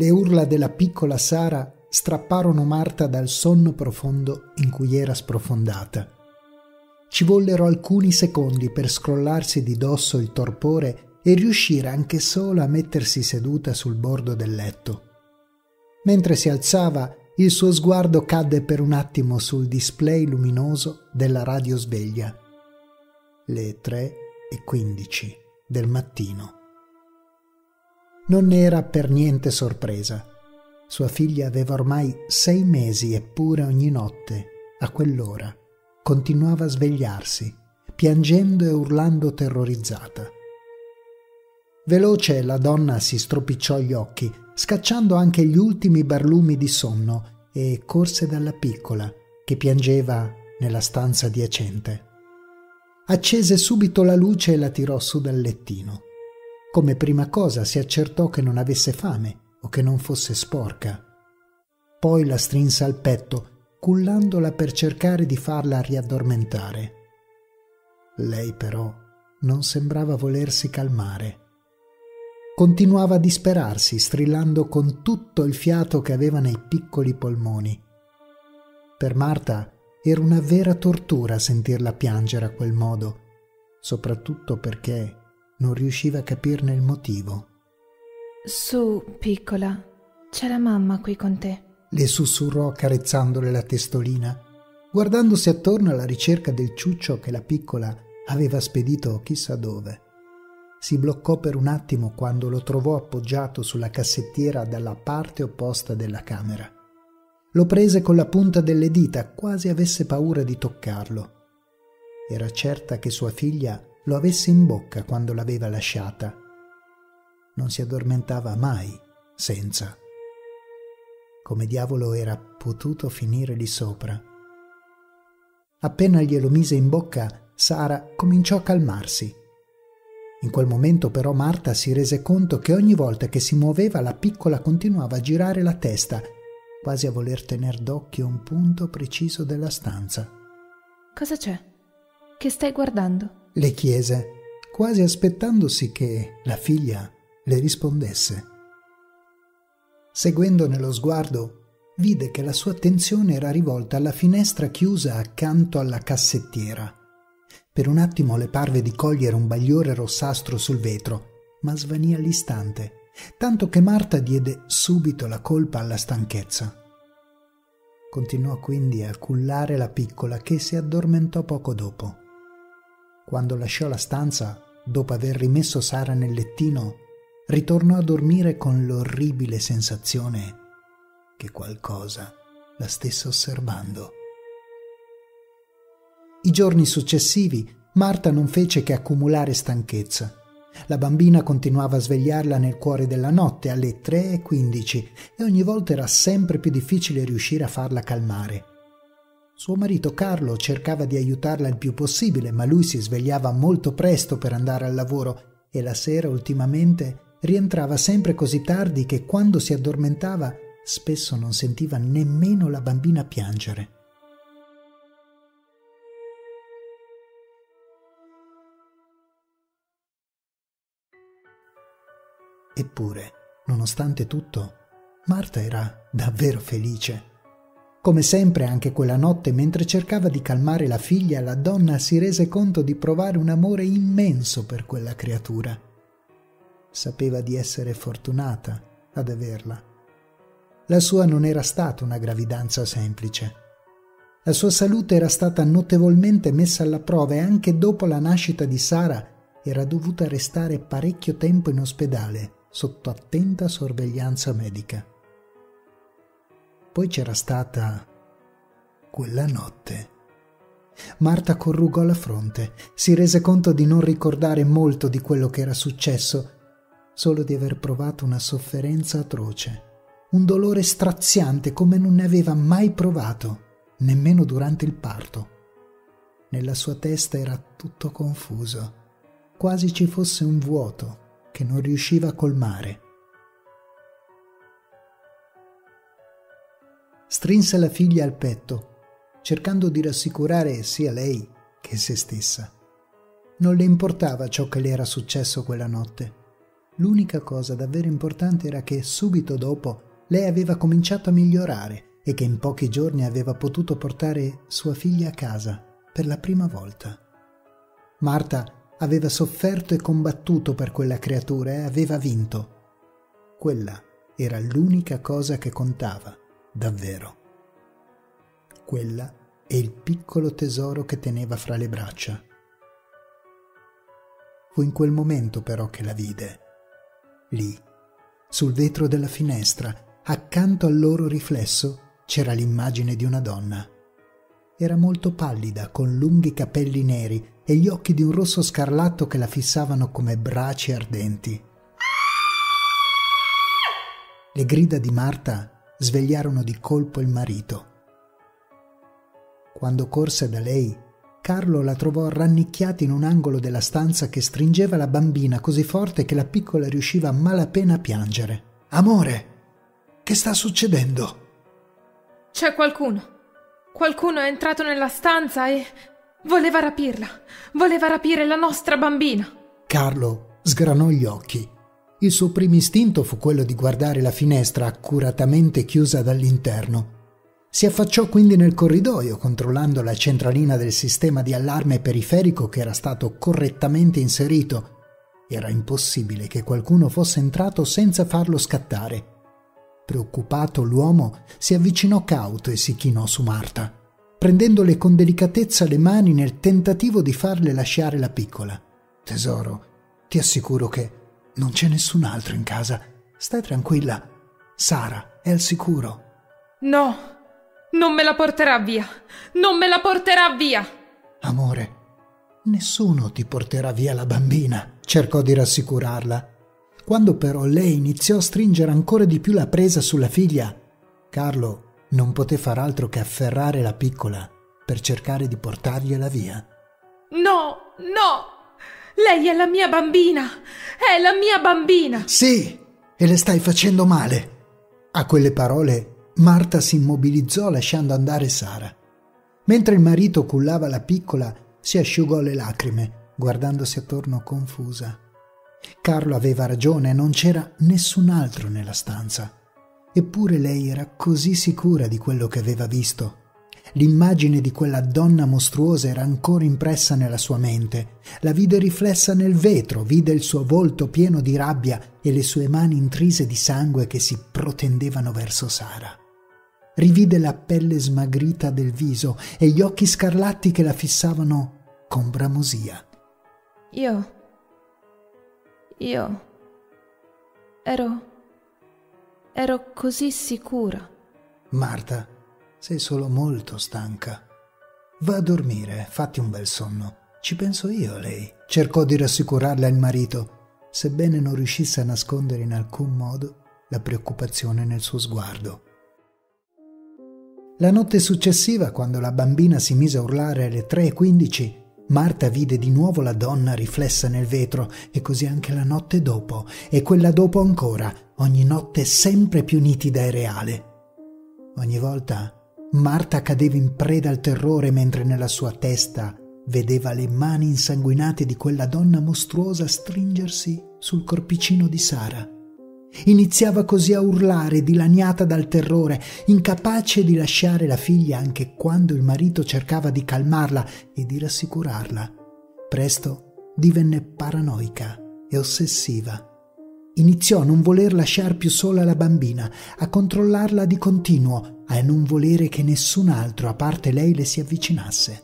Le urla della piccola Sara strapparono Marta dal sonno profondo in cui era sprofondata. Ci vollero alcuni secondi per scrollarsi di dosso il torpore e riuscire anche solo a mettersi seduta sul bordo del letto. Mentre si alzava, il suo sguardo cadde per un attimo sul display luminoso della radiosveglia. Le tre e quindici del mattino. Non ne era per niente sorpresa. Sua figlia aveva ormai sei mesi eppure ogni notte, a quell'ora, continuava a svegliarsi, piangendo e urlando terrorizzata. Veloce la donna si stropicciò gli occhi, scacciando anche gli ultimi barlumi di sonno, e corse dalla piccola, che piangeva nella stanza adiacente. Accese subito la luce e la tirò su dal lettino. Come prima cosa si accertò che non avesse fame o che non fosse sporca. Poi la strinse al petto, cullandola per cercare di farla riaddormentare. Lei però non sembrava volersi calmare. Continuava a disperarsi, strillando con tutto il fiato che aveva nei piccoli polmoni. Per Marta era una vera tortura sentirla piangere a quel modo, soprattutto perché non riusciva a capirne il motivo. Su, piccola, c'è la mamma qui con te. Le sussurrò accarezzandole la testolina, guardandosi attorno alla ricerca del ciuccio che la piccola aveva spedito chissà dove. Si bloccò per un attimo quando lo trovò appoggiato sulla cassettiera dalla parte opposta della camera. Lo prese con la punta delle dita, quasi avesse paura di toccarlo. Era certa che sua figlia lo avesse in bocca quando l'aveva lasciata. Non si addormentava mai senza. Come diavolo era potuto finire lì sopra? Appena glielo mise in bocca, Sara cominciò a calmarsi in quel momento però Marta si rese conto che ogni volta che si muoveva la piccola continuava a girare la testa, quasi a voler tener d'occhio un punto preciso della stanza. Cosa c'è? Che stai guardando? le chiese, quasi aspettandosi che la figlia le rispondesse. Seguendone lo sguardo, vide che la sua attenzione era rivolta alla finestra chiusa accanto alla cassettiera. Per un attimo le parve di cogliere un bagliore rossastro sul vetro, ma svanì all'istante, tanto che Marta diede subito la colpa alla stanchezza. Continuò quindi a cullare la piccola che si addormentò poco dopo. Quando lasciò la stanza, dopo aver rimesso Sara nel lettino, ritornò a dormire con l'orribile sensazione che qualcosa la stesse osservando. I giorni successivi Marta non fece che accumulare stanchezza. La bambina continuava a svegliarla nel cuore della notte alle 3.15 e ogni volta era sempre più difficile riuscire a farla calmare. Suo marito Carlo cercava di aiutarla il più possibile, ma lui si svegliava molto presto per andare al lavoro e la sera ultimamente rientrava sempre così tardi che quando si addormentava spesso non sentiva nemmeno la bambina piangere. Eppure, nonostante tutto, Marta era davvero felice. Come sempre anche quella notte, mentre cercava di calmare la figlia, la donna si rese conto di provare un amore immenso per quella creatura. Sapeva di essere fortunata ad averla. La sua non era stata una gravidanza semplice. La sua salute era stata notevolmente messa alla prova e anche dopo la nascita di Sara era dovuta restare parecchio tempo in ospedale sotto attenta sorveglianza medica. Poi c'era stata quella notte. Marta corrugò la fronte, si rese conto di non ricordare molto di quello che era successo, solo di aver provato una sofferenza atroce, un dolore straziante come non ne aveva mai provato, nemmeno durante il parto. Nella sua testa era tutto confuso, quasi ci fosse un vuoto che non riusciva a colmare. Strinse la figlia al petto, cercando di rassicurare sia lei che se stessa. Non le importava ciò che le era successo quella notte. L'unica cosa davvero importante era che subito dopo lei aveva cominciato a migliorare e che in pochi giorni aveva potuto portare sua figlia a casa per la prima volta. Marta aveva sofferto e combattuto per quella creatura e aveva vinto. Quella era l'unica cosa che contava, davvero. Quella e il piccolo tesoro che teneva fra le braccia. Fu in quel momento però che la vide Lì, sul vetro della finestra, accanto al loro riflesso, c'era l'immagine di una donna. Era molto pallida, con lunghi capelli neri e gli occhi di un rosso scarlatto che la fissavano come braci ardenti. Le grida di Marta svegliarono di colpo il marito. Quando corse da lei, Carlo la trovò rannicchiata in un angolo della stanza che stringeva la bambina così forte che la piccola riusciva a malapena a piangere. Amore, che sta succedendo? C'è qualcuno. Qualcuno è entrato nella stanza e voleva rapirla. Voleva rapire la nostra bambina. Carlo sgranò gli occhi. Il suo primo istinto fu quello di guardare la finestra accuratamente chiusa dall'interno si affacciò quindi nel corridoio, controllando la centralina del sistema di allarme periferico che era stato correttamente inserito. Era impossibile che qualcuno fosse entrato senza farlo scattare. Preoccupato, l'uomo si avvicinò cauto e si chinò su Marta, prendendole con delicatezza le mani nel tentativo di farle lasciare la piccola. Tesoro, ti assicuro che non c'è nessun altro in casa. Stai tranquilla. Sara è al sicuro. No, non me la porterà via! Non me la porterà via! Amore, nessuno ti porterà via la bambina, cercò di rassicurarla. Quando però lei iniziò a stringere ancora di più la presa sulla figlia, Carlo non poté far altro che afferrare la piccola per cercare di portargliela via. No, no! Lei è la mia bambina! È la mia bambina! Sì, e le stai facendo male. A quelle parole Marta si immobilizzò lasciando andare Sara. Mentre il marito cullava la piccola, si asciugò le lacrime, guardandosi attorno confusa. Carlo aveva ragione, non c'era nessun altro nella stanza. Eppure lei era così sicura di quello che aveva visto. L'immagine di quella donna mostruosa era ancora impressa nella sua mente. La vide riflessa nel vetro, vide il suo volto pieno di rabbia e le sue mani intrise di sangue che si protendevano verso Sara rivide la pelle smagrita del viso e gli occhi scarlatti che la fissavano con bramosia. Io. Io. Ero. ero così sicura. Marta, sei solo molto stanca. Va a dormire, fatti un bel sonno. Ci penso io a lei. Cercò di rassicurarla il marito, sebbene non riuscisse a nascondere in alcun modo la preoccupazione nel suo sguardo. La notte successiva, quando la bambina si mise a urlare alle 3.15, Marta vide di nuovo la donna riflessa nel vetro e così anche la notte dopo e quella dopo ancora, ogni notte sempre più nitida e reale. Ogni volta Marta cadeva in preda al terrore mentre nella sua testa vedeva le mani insanguinate di quella donna mostruosa stringersi sul corpicino di Sara. Iniziava così a urlare, dilaniata dal terrore, incapace di lasciare la figlia anche quando il marito cercava di calmarla e di rassicurarla. Presto divenne paranoica e ossessiva. Iniziò a non voler lasciar più sola la bambina, a controllarla di continuo, a non volere che nessun altro a parte lei le si avvicinasse.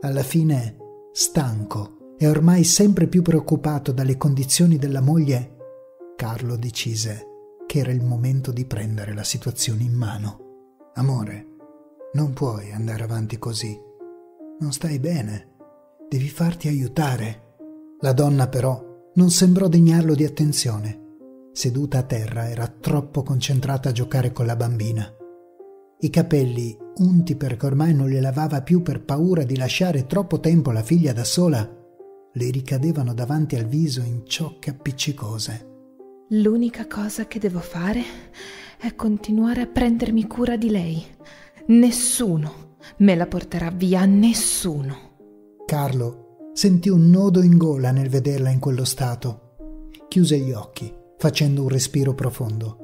Alla fine, stanco e ormai sempre più preoccupato dalle condizioni della moglie, Carlo decise che era il momento di prendere la situazione in mano. Amore, non puoi andare avanti così. Non stai bene. Devi farti aiutare. La donna però non sembrò degnarlo di attenzione. Seduta a terra era troppo concentrata a giocare con la bambina. I capelli, unti perché ormai non li lavava più per paura di lasciare troppo tempo la figlia da sola, le ricadevano davanti al viso in ciocche appiccicose. L'unica cosa che devo fare è continuare a prendermi cura di lei. Nessuno me la porterà via, nessuno. Carlo sentì un nodo in gola nel vederla in quello stato. chiuse gli occhi, facendo un respiro profondo.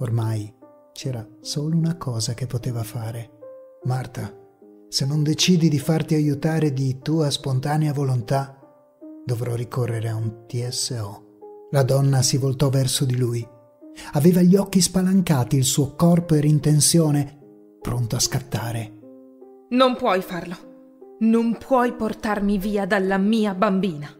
Ormai c'era solo una cosa che poteva fare. Marta, se non decidi di farti aiutare di tua spontanea volontà, dovrò ricorrere a un TSO. La donna si voltò verso di lui. Aveva gli occhi spalancati, il suo corpo era in tensione, pronto a scattare. Non puoi farlo. Non puoi portarmi via dalla mia bambina.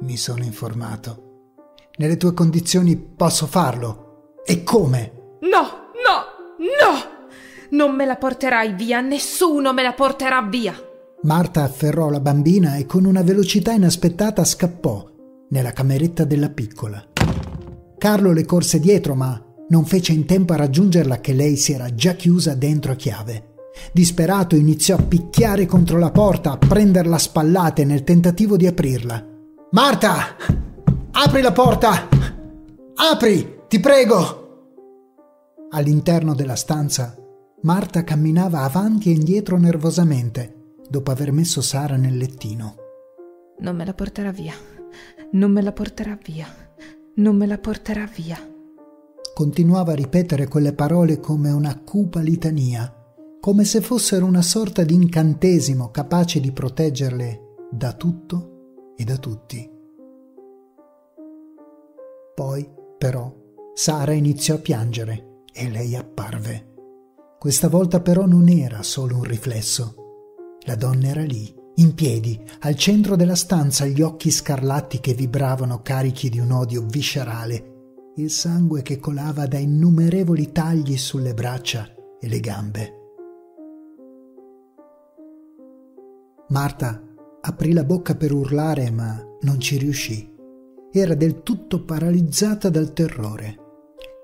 Mi sono informato. Nelle tue condizioni posso farlo. E come? No, no, no! Non me la porterai via, nessuno me la porterà via. Marta afferrò la bambina e con una velocità inaspettata scappò nella cameretta della piccola. Carlo le corse dietro, ma non fece in tempo a raggiungerla che lei si era già chiusa dentro a chiave. Disperato iniziò a picchiare contro la porta, a prenderla a spallate nel tentativo di aprirla. Marta! Apri la porta! Apri! Ti prego! All'interno della stanza, Marta camminava avanti e indietro nervosamente, dopo aver messo Sara nel lettino. Non me la porterà via. Non me la porterà via. Non me la porterà via. Continuava a ripetere quelle parole come una cupa litania, come se fossero una sorta di incantesimo capace di proteggerle da tutto e da tutti. Poi, però, Sara iniziò a piangere e lei apparve. Questa volta però non era solo un riflesso. La donna era lì, in piedi, al centro della stanza, gli occhi scarlatti che vibravano carichi di un odio viscerale, il sangue che colava da innumerevoli tagli sulle braccia e le gambe. Marta aprì la bocca per urlare, ma non ci riuscì. Era del tutto paralizzata dal terrore.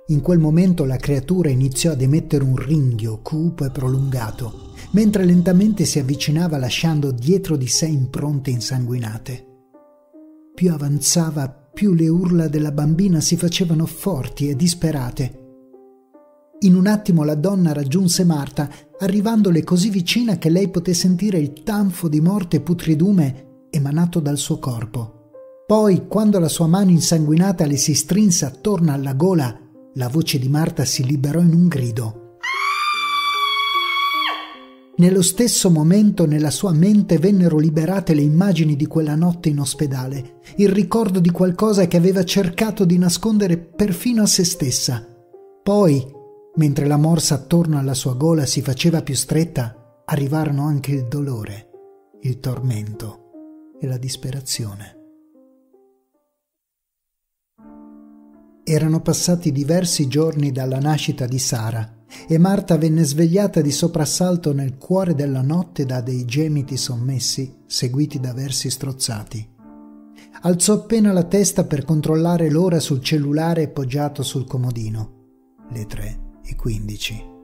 In quel momento la creatura iniziò ad emettere un ringhio cupo e prolungato, mentre lentamente si avvicinava lasciando dietro di sé impronte insanguinate. Più avanzava, più le urla della bambina si facevano forti e disperate. In un attimo la donna raggiunse Marta, arrivandole così vicina che lei poté sentire il tanfo di morte putridume emanato dal suo corpo. Poi, quando la sua mano insanguinata le si strinse attorno alla gola, la voce di Marta si liberò in un grido. Nello stesso momento nella sua mente vennero liberate le immagini di quella notte in ospedale, il ricordo di qualcosa che aveva cercato di nascondere perfino a se stessa. Poi, mentre la morsa attorno alla sua gola si faceva più stretta, arrivarono anche il dolore, il tormento e la disperazione. Erano passati diversi giorni dalla nascita di Sara e Marta venne svegliata di soprassalto nel cuore della notte da dei gemiti sommessi seguiti da versi strozzati. Alzò appena la testa per controllare l'ora sul cellulare poggiato sul comodino. Le tre e quindici.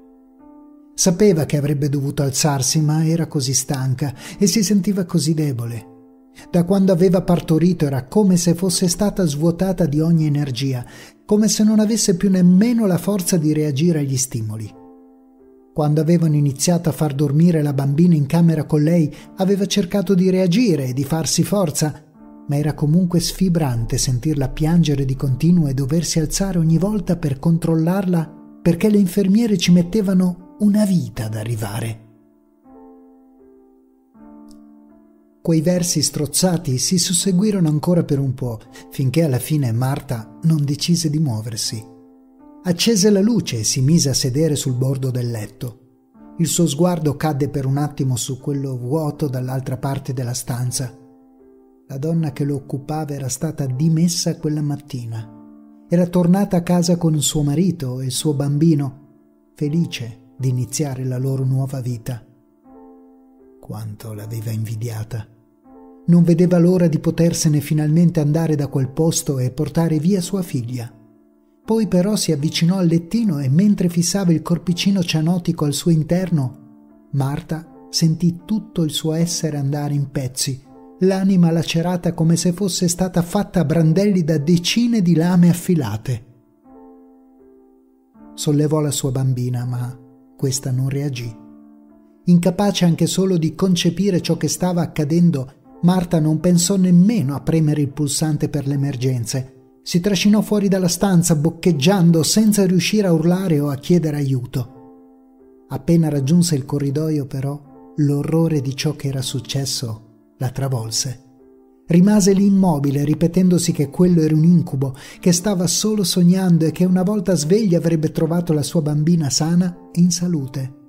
Sapeva che avrebbe dovuto alzarsi, ma era così stanca e si sentiva così debole. Da quando aveva partorito era come se fosse stata svuotata di ogni energia, come se non avesse più nemmeno la forza di reagire agli stimoli. Quando avevano iniziato a far dormire la bambina in camera con lei, aveva cercato di reagire e di farsi forza, ma era comunque sfibrante sentirla piangere di continuo e doversi alzare ogni volta per controllarla perché le infermiere ci mettevano una vita ad arrivare. Quei versi strozzati si susseguirono ancora per un po', finché alla fine Marta non decise di muoversi. Accese la luce e si mise a sedere sul bordo del letto. Il suo sguardo cadde per un attimo su quello vuoto dall'altra parte della stanza. La donna che lo occupava era stata dimessa quella mattina. Era tornata a casa con suo marito e il suo bambino, felice di iniziare la loro nuova vita. Quanto l'aveva invidiata. Non vedeva l'ora di potersene finalmente andare da quel posto e portare via sua figlia. Poi però si avvicinò al lettino e mentre fissava il corpicino cianotico al suo interno, Marta sentì tutto il suo essere andare in pezzi, l'anima lacerata come se fosse stata fatta a brandelli da decine di lame affilate. Sollevò la sua bambina, ma questa non reagì. Incapace anche solo di concepire ciò che stava accadendo, Marta non pensò nemmeno a premere il pulsante per le emergenze, Si trascinò fuori dalla stanza boccheggiando senza riuscire a urlare o a chiedere aiuto. Appena raggiunse il corridoio, però, l'orrore di ciò che era successo la travolse. Rimase lì immobile, ripetendosi che quello era un incubo, che stava solo sognando e che una volta sveglia avrebbe trovato la sua bambina sana e in salute.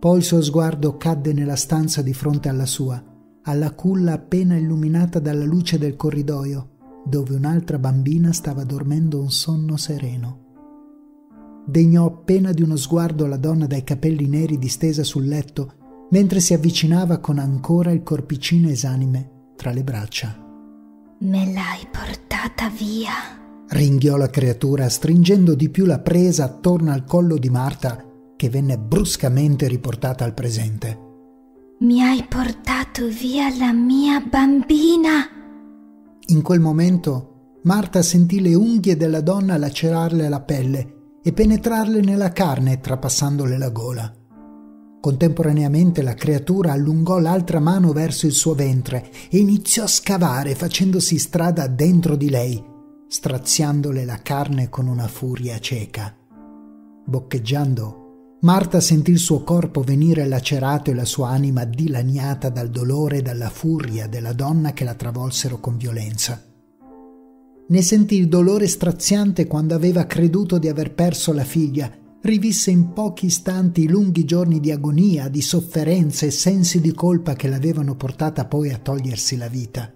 Poi il suo sguardo cadde nella stanza di fronte alla sua, alla culla appena illuminata dalla luce del corridoio, dove un'altra bambina stava dormendo un sonno sereno degnò appena di uno sguardo la donna dai capelli neri distesa sul letto, mentre si avvicinava con ancora il corpicino esanime tra le braccia. Me l'hai portata via, ringhiò la creatura, stringendo di più la presa attorno al collo di Marta, che venne bruscamente riportata al presente. Mi hai portato via la mia bambina. In quel momento Marta sentì le unghie della donna lacerarle la pelle e penetrarle nella carne trapassandole la gola. Contemporaneamente la creatura allungò l'altra mano verso il suo ventre e iniziò a scavare facendosi strada dentro di lei, straziandole la carne con una furia cieca. Boccheggiando, Marta sentì il suo corpo venire lacerato e la sua anima dilaniata dal dolore e dalla furia della donna che la travolsero con violenza. Ne sentì il dolore straziante quando aveva creduto di aver perso la figlia. Rivisse in pochi istanti i lunghi giorni di agonia, di sofferenza e sensi di colpa che l'avevano portata poi a togliersi la vita.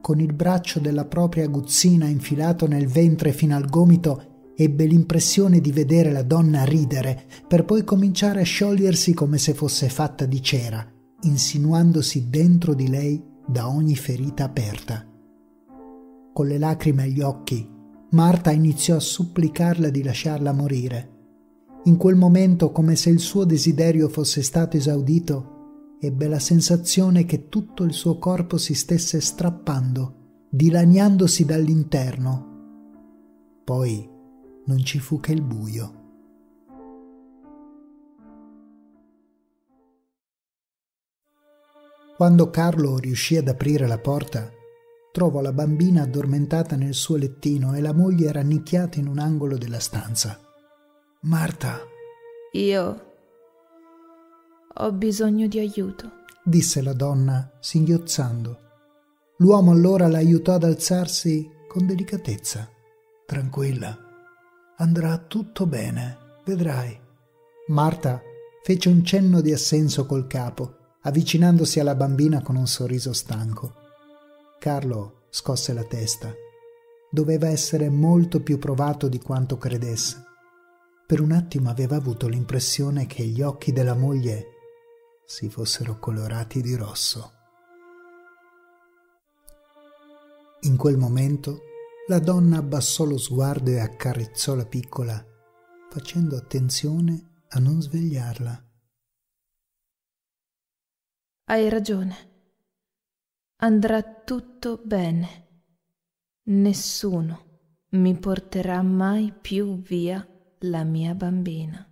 Con il braccio della propria aguzzina infilato nel ventre fino al gomito, ebbe l'impressione di vedere la donna ridere, per poi cominciare a sciogliersi come se fosse fatta di cera, insinuandosi dentro di lei da ogni ferita aperta con le lacrime agli occhi, Marta iniziò a supplicarla di lasciarla morire. In quel momento, come se il suo desiderio fosse stato esaudito, ebbe la sensazione che tutto il suo corpo si stesse strappando, dilaniandosi dall'interno. Poi non ci fu che il buio. Quando Carlo riuscì ad aprire la porta, trovò la bambina addormentata nel suo lettino e la moglie rannicchiata in un angolo della stanza. Marta. Io ho bisogno di aiuto, disse la donna, singhiozzando. L'uomo allora la aiutò ad alzarsi con delicatezza. Tranquilla, andrà tutto bene, vedrai. Marta fece un cenno di assenso col capo, avvicinandosi alla bambina con un sorriso stanco. Carlo scosse la testa. Doveva essere molto più provato di quanto credesse. Per un attimo aveva avuto l'impressione che gli occhi della moglie si fossero colorati di rosso. In quel momento la donna abbassò lo sguardo e accarezzò la piccola, facendo attenzione a non svegliarla. Hai ragione. Andrà tutto bene. Nessuno mi porterà mai più via la mia bambina.